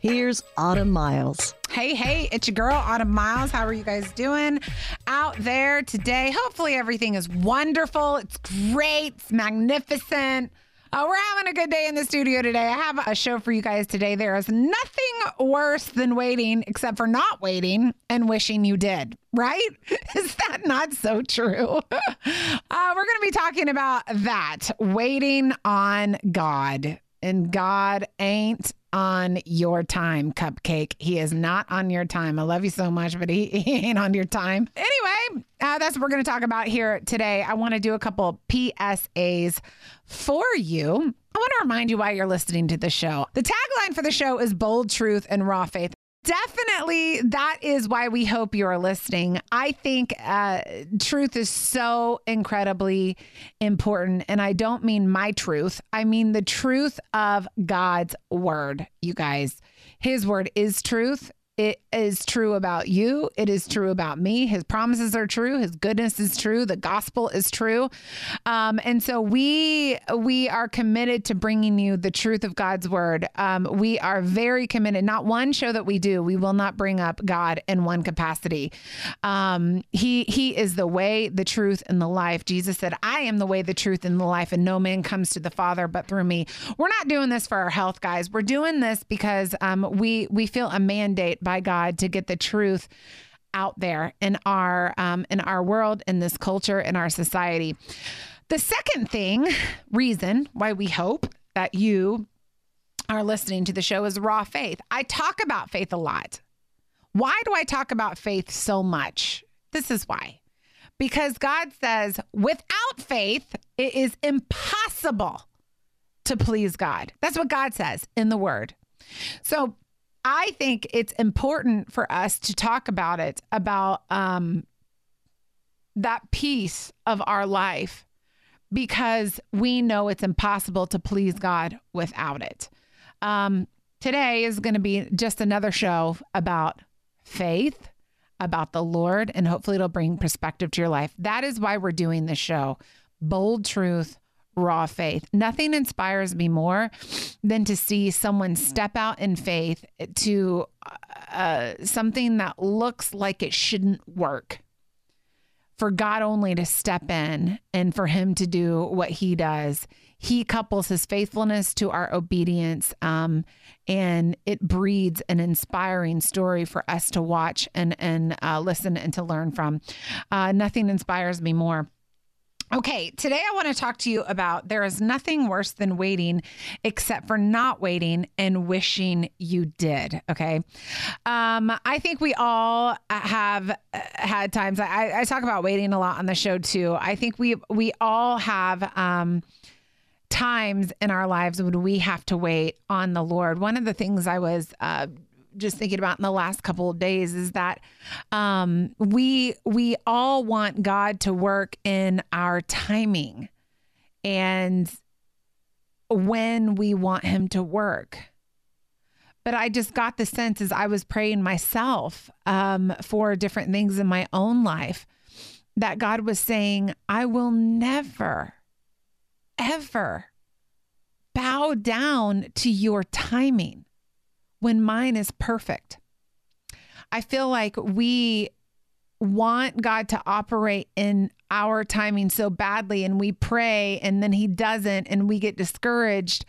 Here's Autumn Miles. Hey, hey, it's your girl, Autumn Miles. How are you guys doing out there today? Hopefully, everything is wonderful. It's great, it's magnificent. Uh, we're having a good day in the studio today. I have a show for you guys today. There is nothing worse than waiting, except for not waiting and wishing you did, right? Is that not so true? uh, we're going to be talking about that waiting on God. And God ain't on your time, Cupcake. He is not on your time. I love you so much, but he, he ain't on your time. Anyway, uh, that's what we're going to talk about here today. I want to do a couple PSAs for you. I want to remind you why you're listening to the show. The tagline for the show is bold truth and raw faith. Definitely, that is why we hope you are listening. I think uh, truth is so incredibly important. And I don't mean my truth, I mean the truth of God's word, you guys. His word is truth. It is true about you. It is true about me. His promises are true. His goodness is true. The gospel is true. Um, and so we we are committed to bringing you the truth of God's word. Um, we are very committed. Not one show that we do, we will not bring up God in one capacity. Um, he He is the way, the truth, and the life. Jesus said, "I am the way, the truth, and the life, and no man comes to the Father but through me." We're not doing this for our health, guys. We're doing this because um, we we feel a mandate by God to get the truth out there in our um, in our world, in this culture, in our society. The second thing, reason why we hope that you are listening to the show is raw faith. I talk about faith a lot. Why do I talk about faith so much? This is why. Because God says, without faith, it is impossible to please God. That's what God says in the word. So I think it's important for us to talk about it, about um, that piece of our life, because we know it's impossible to please God without it. Um, today is going to be just another show about faith, about the Lord, and hopefully it'll bring perspective to your life. That is why we're doing this show. Bold truth, raw faith. Nothing inspires me more than to see someone step out in faith to uh, something that looks like it shouldn't work. For God only to step in and for Him to do what He does. He couples His faithfulness to our obedience, um, and it breeds an inspiring story for us to watch and and uh, listen and to learn from. Uh, nothing inspires me more Okay, today I want to talk to you about there is nothing worse than waiting except for not waiting and wishing you did. Okay. Um, I think we all have uh, had times, I, I talk about waiting a lot on the show too. I think we, we all have, um, times in our lives when we have to wait on the Lord. One of the things I was, uh, just thinking about in the last couple of days is that um, we we all want God to work in our timing and when we want Him to work. But I just got the sense as I was praying myself um, for different things in my own life that God was saying, I will never, ever bow down to your timing when mine is perfect. I feel like we want God to operate in our timing so badly and we pray and then he doesn't and we get discouraged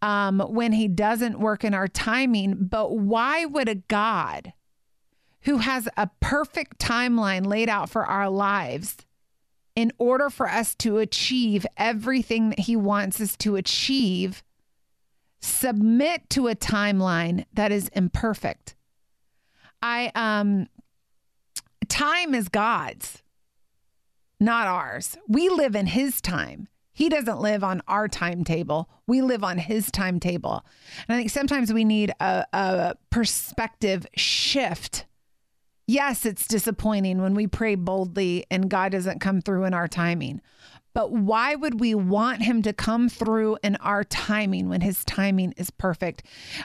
um, when he doesn't work in our timing. But why would a God who has a perfect timeline laid out for our lives in order for us to achieve everything that he wants us to achieve submit to a timeline that is imperfect. I um time is God's, not ours. We live in his time. He doesn't live on our timetable. We live on his timetable. And I think sometimes we need a, a perspective shift Yes, it's disappointing when we pray boldly and God doesn't come through in our timing. But why would we want him to come through in our timing when his timing is perfect?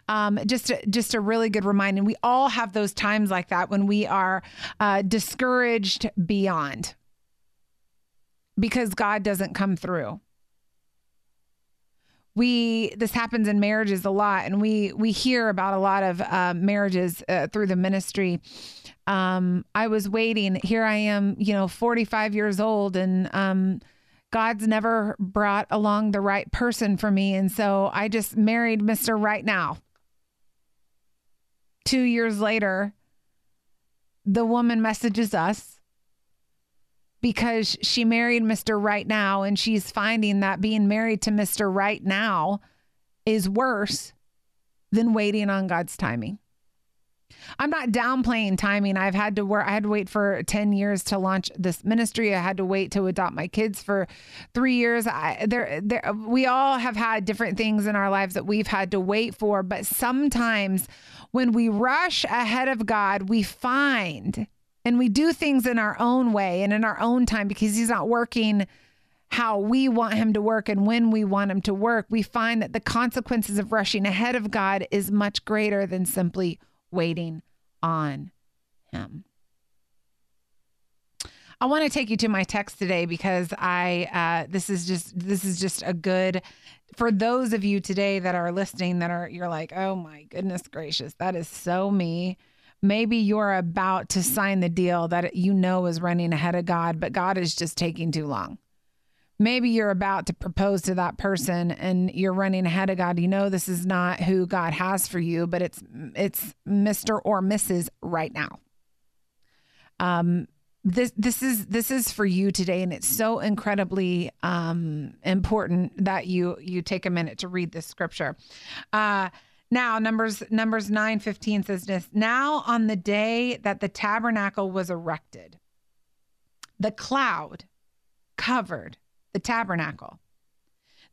Um, just, a, just a really good reminder. We all have those times like that when we are uh, discouraged beyond because God doesn't come through we this happens in marriages a lot and we we hear about a lot of uh, marriages uh, through the ministry um, i was waiting here i am you know 45 years old and um, god's never brought along the right person for me and so i just married mr right now two years later the woman messages us because she married Mr. Right Now and she's finding that being married to Mr. Right Now is worse than waiting on God's timing. I'm not downplaying timing. I've had to work, I had to wait for 10 years to launch this ministry. I had to wait to adopt my kids for three years. There, there, we all have had different things in our lives that we've had to wait for. But sometimes when we rush ahead of God, we find and we do things in our own way and in our own time because he's not working how we want him to work and when we want him to work, we find that the consequences of rushing ahead of God is much greater than simply waiting on him. I want to take you to my text today because I uh, this is just this is just a good for those of you today that are listening that are you're like oh my goodness gracious that is so me maybe you're about to sign the deal that you know is running ahead of God, but God is just taking too long. Maybe you're about to propose to that person and you're running ahead of God. You know this is not who God has for you, but it's it's Mr. or Mrs. right now. Um this this is this is for you today and it's so incredibly um important that you you take a minute to read this scripture. Uh now, Numbers Numbers 9:15 says this, "Now on the day that the tabernacle was erected, the cloud covered the tabernacle,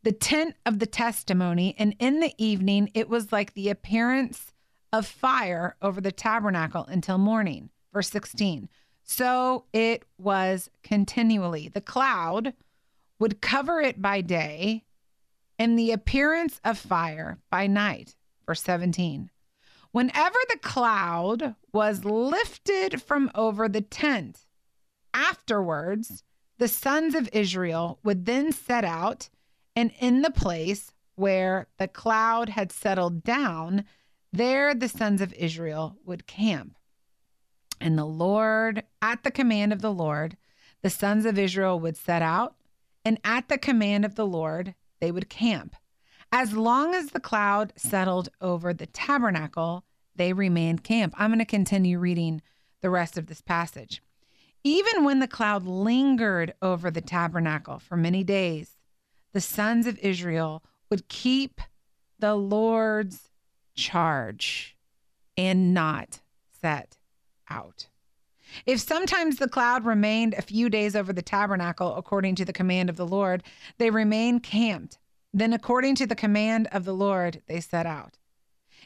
the tent of the testimony, and in the evening it was like the appearance of fire over the tabernacle until morning." Verse 16. So it was continually. The cloud would cover it by day and the appearance of fire by night verse 17. Whenever the cloud was lifted from over the tent, afterwards the sons of Israel would then set out, and in the place where the cloud had settled down, there the sons of Israel would camp. And the Lord, at the command of the Lord, the sons of Israel would set out, and at the command of the Lord, they would camp. As long as the cloud settled over the tabernacle, they remained camp. I'm going to continue reading the rest of this passage. Even when the cloud lingered over the tabernacle for many days, the sons of Israel would keep the Lord's charge and not set out. If sometimes the cloud remained a few days over the tabernacle, according to the command of the Lord, they remained camped then, according to the command of the Lord, they set out.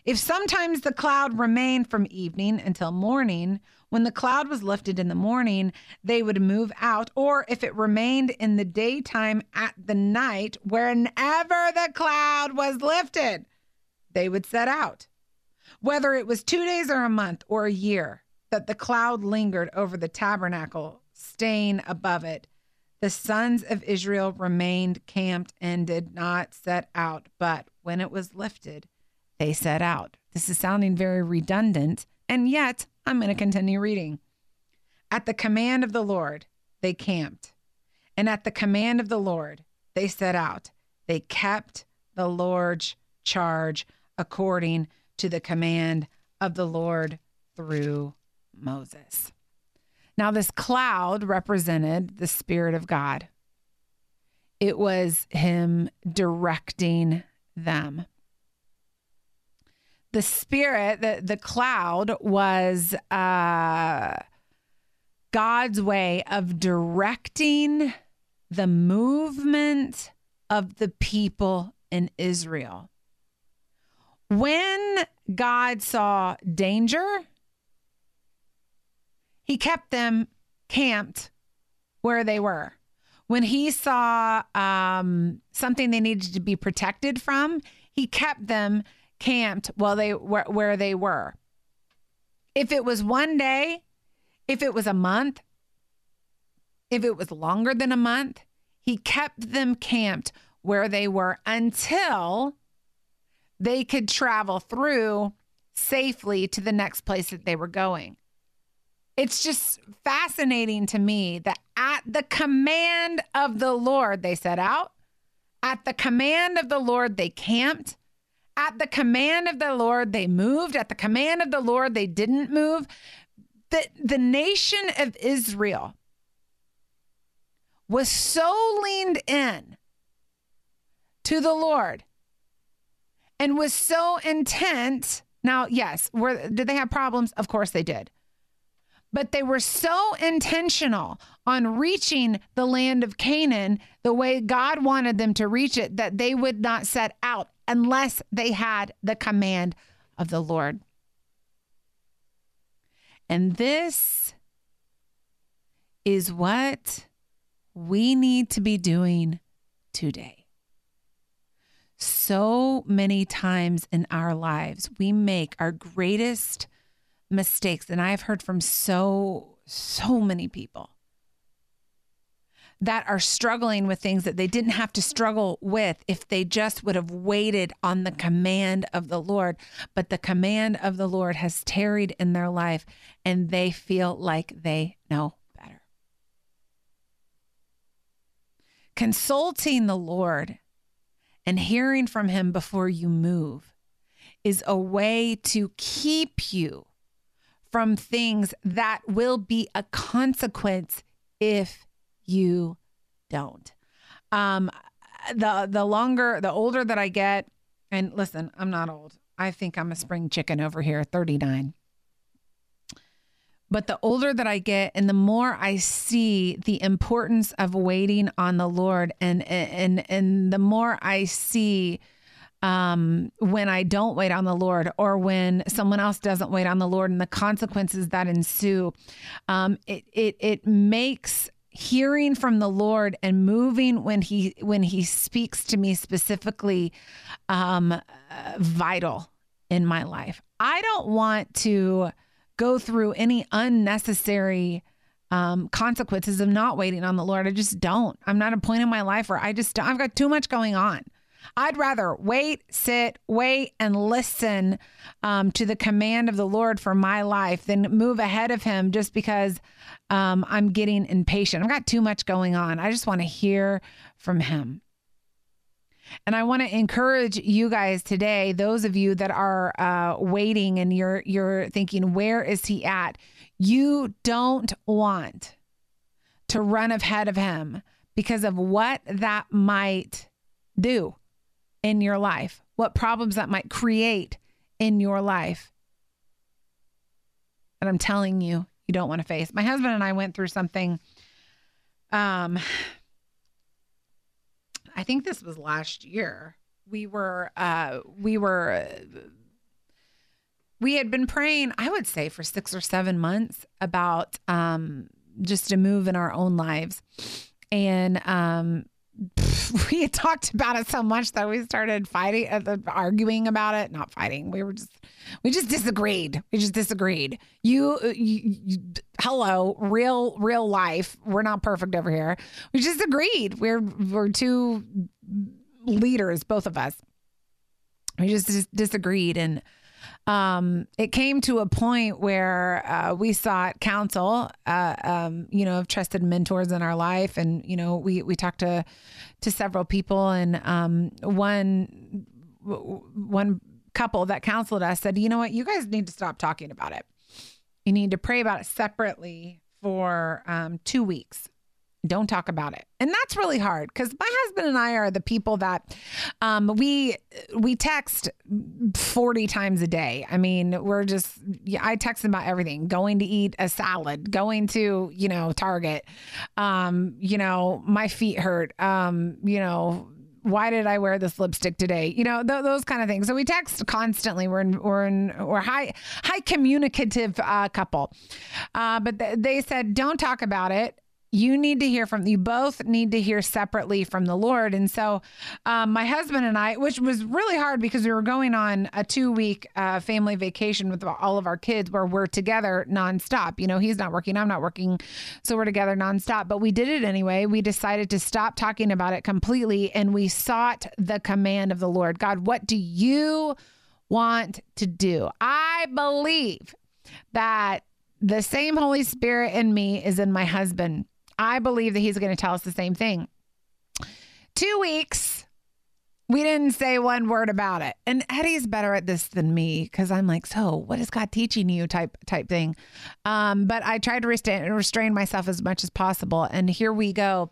If sometimes the cloud remained from evening until morning, when the cloud was lifted in the morning, they would move out, or if it remained in the daytime at the night, whenever the cloud was lifted, they would set out. Whether it was two days or a month or a year that the cloud lingered over the tabernacle, staying above it, the sons of Israel remained camped and did not set out, but when it was lifted, they set out. This is sounding very redundant, and yet I'm going to continue reading. At the command of the Lord, they camped, and at the command of the Lord, they set out. They kept the Lord's charge according to the command of the Lord through Moses. Now, this cloud represented the Spirit of God, it was Him directing them. The Spirit, the, the cloud was uh, God's way of directing the movement of the people in Israel. When God saw danger, he kept them camped where they were. When he saw um, something they needed to be protected from, he kept them camped while they were where they were. If it was one day, if it was a month, if it was longer than a month, he kept them camped where they were until they could travel through safely to the next place that they were going. It's just fascinating to me that at the command of the Lord, they set out. At the command of the Lord, they camped. At the command of the Lord, they moved. At the command of the Lord, they didn't move. The, the nation of Israel was so leaned in to the Lord and was so intent. Now, yes, were, did they have problems? Of course they did. But they were so intentional on reaching the land of Canaan the way God wanted them to reach it that they would not set out unless they had the command of the Lord. And this is what we need to be doing today. So many times in our lives, we make our greatest mistakes. And I've heard from so, so many people that are struggling with things that they didn't have to struggle with if they just would have waited on the command of the Lord. But the command of the Lord has tarried in their life and they feel like they know better. Consulting the Lord and hearing from Him before you move is a way to keep you from things that will be a consequence if you don't. Um, the the longer, the older that I get, and listen, I'm not old. I think I'm a spring chicken over here, 39. But the older that I get and the more I see the importance of waiting on the Lord and and and the more I see um, when I don't wait on the Lord or when someone else doesn't wait on the Lord and the consequences that ensue, um, it, it, it makes hearing from the Lord and moving when he when he speaks to me specifically um, uh, vital in my life. I don't want to go through any unnecessary um, consequences of not waiting on the Lord. I just don't. I'm not a point in my life where I just I've got too much going on. I'd rather wait, sit, wait, and listen um, to the command of the Lord for my life than move ahead of Him just because um, I'm getting impatient. I've got too much going on. I just want to hear from Him. And I want to encourage you guys today, those of you that are uh, waiting and you're you're thinking, where is he at? You don't want to run ahead of him because of what that might do in your life, what problems that might create in your life. And I'm telling you, you don't want to face. My husband and I went through something. Um, I think this was last year. We were, uh, we were, we had been praying. I would say for six or seven months about um, just a move in our own lives, and um, we talked about it so much that we started fighting, uh, arguing about it. Not fighting. We were just, we just disagreed. We just disagreed. You, uh, you, you, hello, real, real life. We're not perfect over here. We just agreed. We're, we're two leaders, both of us. We just dis- disagreed and um, it came to a point where uh, we sought counsel, uh, um, you know, of trusted mentors in our life, and you know, we we talked to to several people, and um, one one couple that counseled us said, you know what, you guys need to stop talking about it. You need to pray about it separately for um, two weeks don't talk about it and that's really hard because my husband and i are the people that um, we we text 40 times a day i mean we're just i text about everything going to eat a salad going to you know target um, you know my feet hurt um, you know why did I wear this lipstick today? You know, th- those kind of things. So we text constantly. We're in, we're in, we're high, high communicative uh, couple. Uh, but th- they said, don't talk about it you need to hear from you both need to hear separately from the lord. And so um, my husband and i which was really hard because we were going on a two week uh, family vacation with all of our kids where we're together nonstop. You know he's not working i'm not working. So we're together nonstop but we did it anyway. We decided to stop talking about it completely and we sought the command of the lord. God what do you want to do? I believe that the same Holy Spirit in me is in my husband. I believe that he's going to tell us the same thing. Two weeks, we didn't say one word about it. And Eddie's better at this than me because I'm like, so what is God teaching you type type thing. Um, but I tried to restrain, restrain myself as much as possible. And here we go.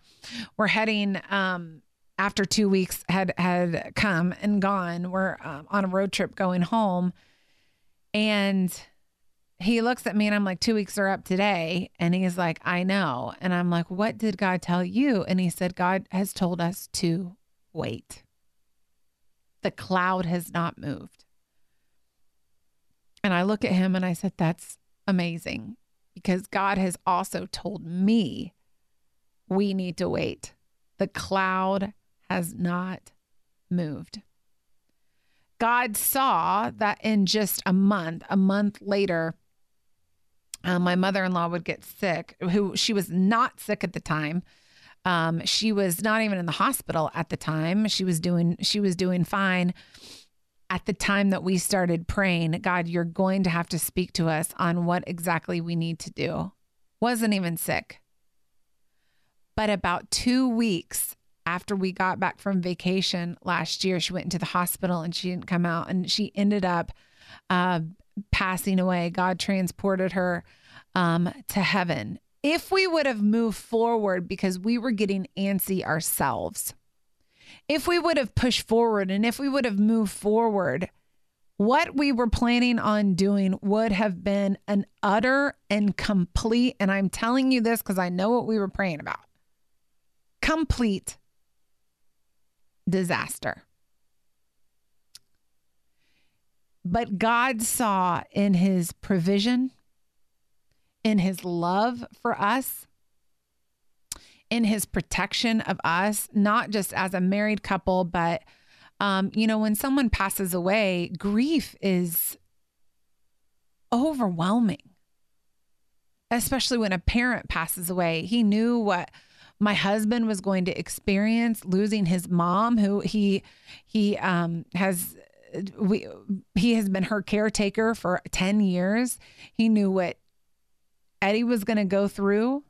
We're heading um, after two weeks had had come and gone. We're um, on a road trip going home, and he looks at me and I'm like, two weeks are up today. And he's like, I know. And I'm like, what did God tell you? And he said, God has told us to wait. The cloud has not moved. And I look at him and I said, that's amazing because God has also told me we need to wait. The cloud has not moved. God saw that in just a month, a month later, uh, my mother-in-law would get sick who she was not sick at the time. Um, she was not even in the hospital at the time. She was doing she was doing fine at the time that we started praying. God you're going to have to speak to us on what exactly we need to do. Wasn't even sick. But about two weeks after we got back from vacation last year she went into the hospital and she didn't come out. And she ended up uh, passing away. God transported her um, to heaven. If we would have moved forward because we were getting antsy ourselves, if we would have pushed forward and if we would have moved forward, what we were planning on doing would have been an utter and complete, and I'm telling you this because I know what we were praying about complete disaster. But God saw in his provision, in his love for us, in his protection of us, not just as a married couple, but, um, you know, when someone passes away, grief is overwhelming, especially when a parent passes away. He knew what my husband was going to experience losing his mom who he he um has we he has been her caretaker for 10 years. He knew what Eddie was going to go through.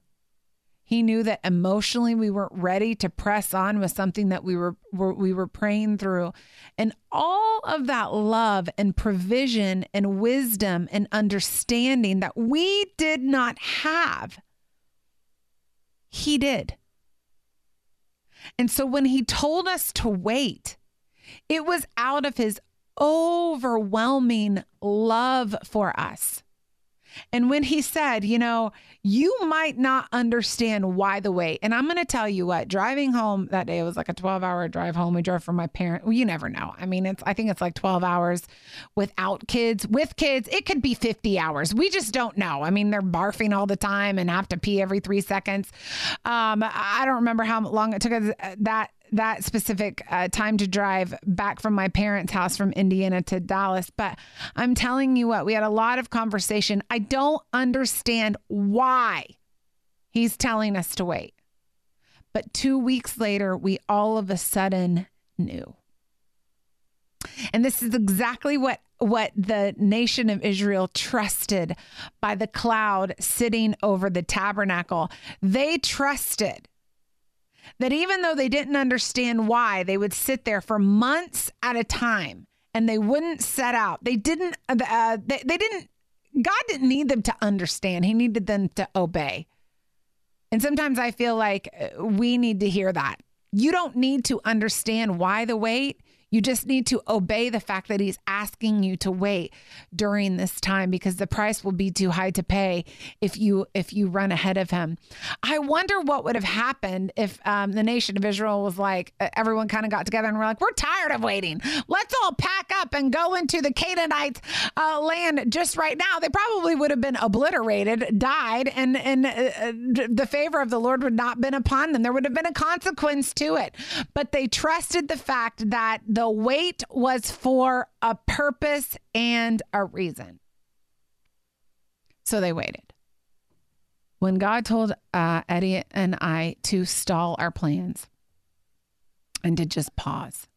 He knew that emotionally we weren't ready to press on with something that we were, were we were praying through. And all of that love and provision and wisdom and understanding that we did not have, he did. And so when he told us to wait, it was out of his overwhelming love for us. And when he said, you know, you might not understand why the wait. And I'm going to tell you what, driving home that day, it was like a 12 hour drive home. We drove from my parent. Well, you never know. I mean, it's, I think it's like 12 hours without kids. With kids, it could be 50 hours. We just don't know. I mean, they're barfing all the time and have to pee every three seconds. Um, I don't remember how long it took us uh, that that specific uh, time to drive back from my parents' house from Indiana to Dallas. But I'm telling you what, we had a lot of conversation. I don't understand why he's telling us to wait. But two weeks later, we all of a sudden knew. And this is exactly what what the nation of Israel trusted by the cloud sitting over the tabernacle. They trusted that even though they didn't understand why, they would sit there for months at a time and they wouldn't set out. They didn't, uh, uh, they, they didn't, God didn't need them to understand, He needed them to obey. And sometimes I feel like uh, we need to hear that. You don't need to understand why the wait. You just need to obey the fact that he's asking you to wait during this time because the price will be too high to pay if you if you run ahead of him. I wonder what would have happened if um, the nation of Israel was like everyone kind of got together and we're like we're tired of waiting. Let's all pack up and go into the Canaanite uh, land just right now. They probably would have been obliterated, died, and and uh, uh the favor of the Lord would not been upon them. There would have been a consequence to it. But they trusted the fact that the wait was for a purpose and a reason. So they waited. When God told uh, Eddie and I to stall our plans and to just pause,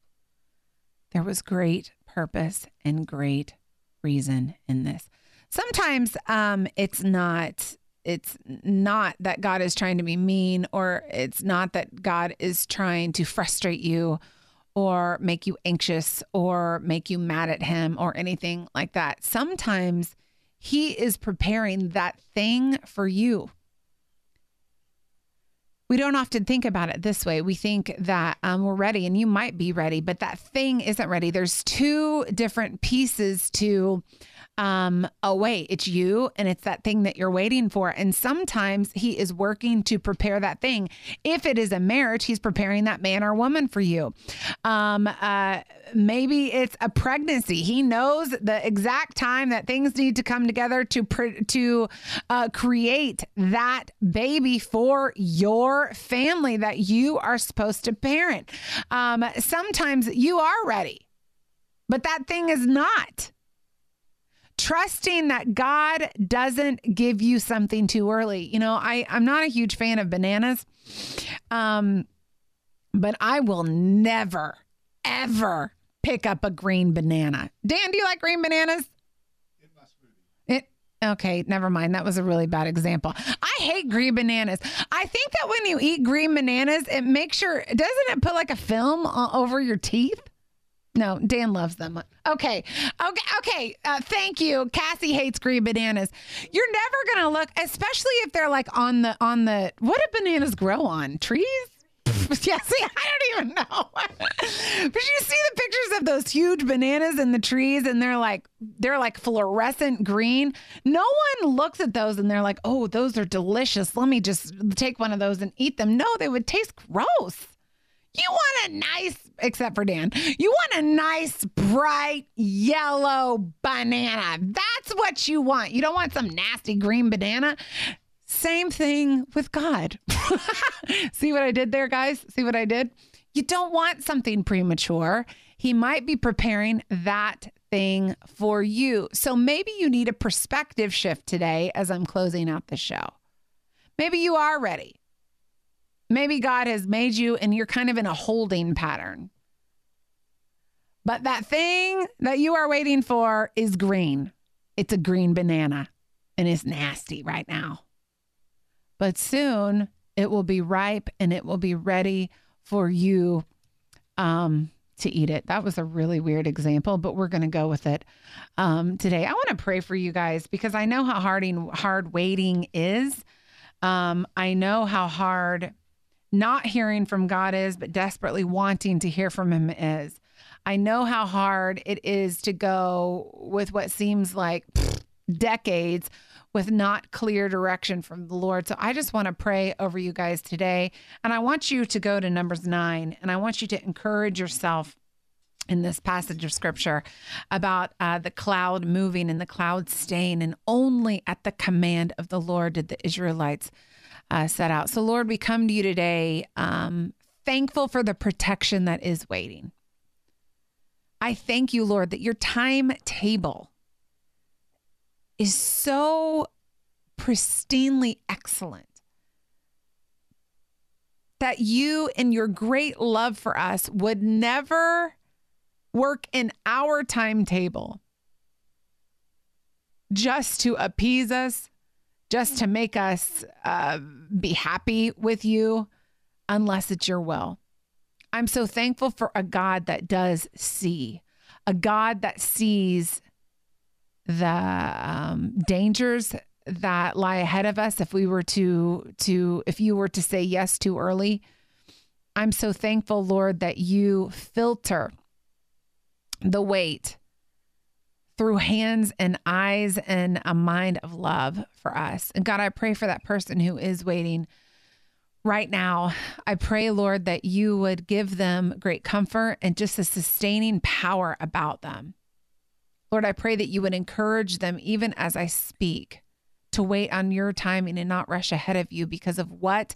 there was great purpose and great reason in this. Sometimes um, it's not it's not that God is trying to be mean or it's not that God is trying to frustrate you or make you anxious or make you mad at him or anything like that. Sometimes he is preparing that thing for you. We don't often think about it this way. We think that um, we're ready and you might be ready, but that thing isn't ready. There's two different pieces to um, oh, wait, it's you and it's that thing that you're waiting for. And sometimes he is working to prepare that thing. If it is a marriage, he's preparing that man or woman for you. Um, uh, maybe it's a pregnancy. He knows the exact time that things need to come together to to uh, create that baby for your family that you are supposed to parent. Um, sometimes you are ready, but that thing is not trusting that God doesn't give you something too early. You know, I, I'm not a huge fan of bananas, um, but I will never, ever pick up a green banana. Dan, do you like green bananas? It, okay, never mind. That was a really bad example. I hate green bananas. I think that when you eat green bananas, it makes your, doesn't it put like a film over your teeth? No, Dan loves them. Okay. Okay. Okay. Uh, thank you. Cassie hates green bananas. You're never going to look, especially if they're like on the, on the, what do bananas grow on? Trees? yeah, see, I don't even know. but you see the pictures of those huge bananas in the trees and they're like they're like fluorescent green. No one looks at those and they're like, "Oh, those are delicious. Let me just take one of those and eat them." No, they would taste gross. You want a nice, except for Dan, you want a nice, bright yellow banana. That's what you want. You don't want some nasty green banana. Same thing with God. See what I did there, guys? See what I did? You don't want something premature. He might be preparing that thing for you. So maybe you need a perspective shift today as I'm closing out the show. Maybe you are ready. Maybe God has made you and you're kind of in a holding pattern. But that thing that you are waiting for is green. It's a green banana and it's nasty right now. But soon it will be ripe and it will be ready for you um, to eat it. That was a really weird example, but we're going to go with it um, today. I want to pray for you guys because I know how hard, hard waiting is. Um, I know how hard not hearing from God is, but desperately wanting to hear from Him is. I know how hard it is to go with what seems like decades with not clear direction from the Lord. So I just want to pray over you guys today. And I want you to go to Numbers 9 and I want you to encourage yourself in this passage of scripture about uh, the cloud moving and the cloud staying. And only at the command of the Lord did the Israelites uh, set out. So, Lord, we come to you today um, thankful for the protection that is waiting. I thank you, Lord, that your timetable is so pristinely excellent. That you, in your great love for us, would never work in our timetable just to appease us, just to make us uh, be happy with you unless it's your will. I'm so thankful for a God that does see, a God that sees the um, dangers that lie ahead of us if we were to to if you were to say yes too early. I'm so thankful, Lord, that you filter the weight through hands and eyes and a mind of love for us. And God, I pray for that person who is waiting right now. I pray, Lord, that you would give them great comfort and just a sustaining power about them. Lord, I pray that you would encourage them, even as I speak, to wait on your timing and not rush ahead of you because of what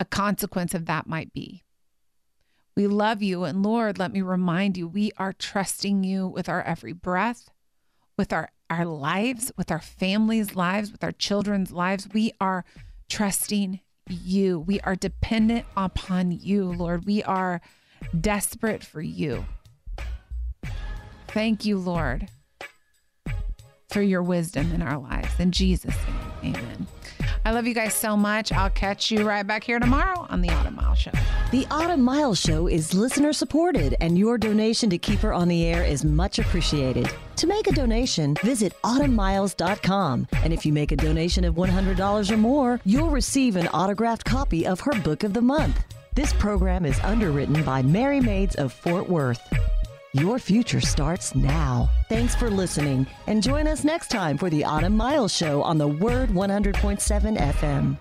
a consequence of that might be. We love you. And Lord, let me remind you, we are trusting you with our every breath, with our, our lives, with our families' lives, with our children's lives. We are trusting you. We are dependent upon you, Lord. We are desperate for you. Thank you, Lord, for your wisdom in our lives. In Jesus' name, amen. I love you guys so much. I'll catch you right back here tomorrow on the Autumn Miles Show. The Autumn Miles Show is listener supported, and your donation to keep her on the air is much appreciated. To make a donation, visit autumnmiles.com. And if you make a donation of $100 or more, you'll receive an autographed copy of her book of the month. This program is underwritten by Merry Maids of Fort Worth. Your future starts now. Thanks for listening and join us next time for the Autumn Miles Show on the Word 100.7 FM.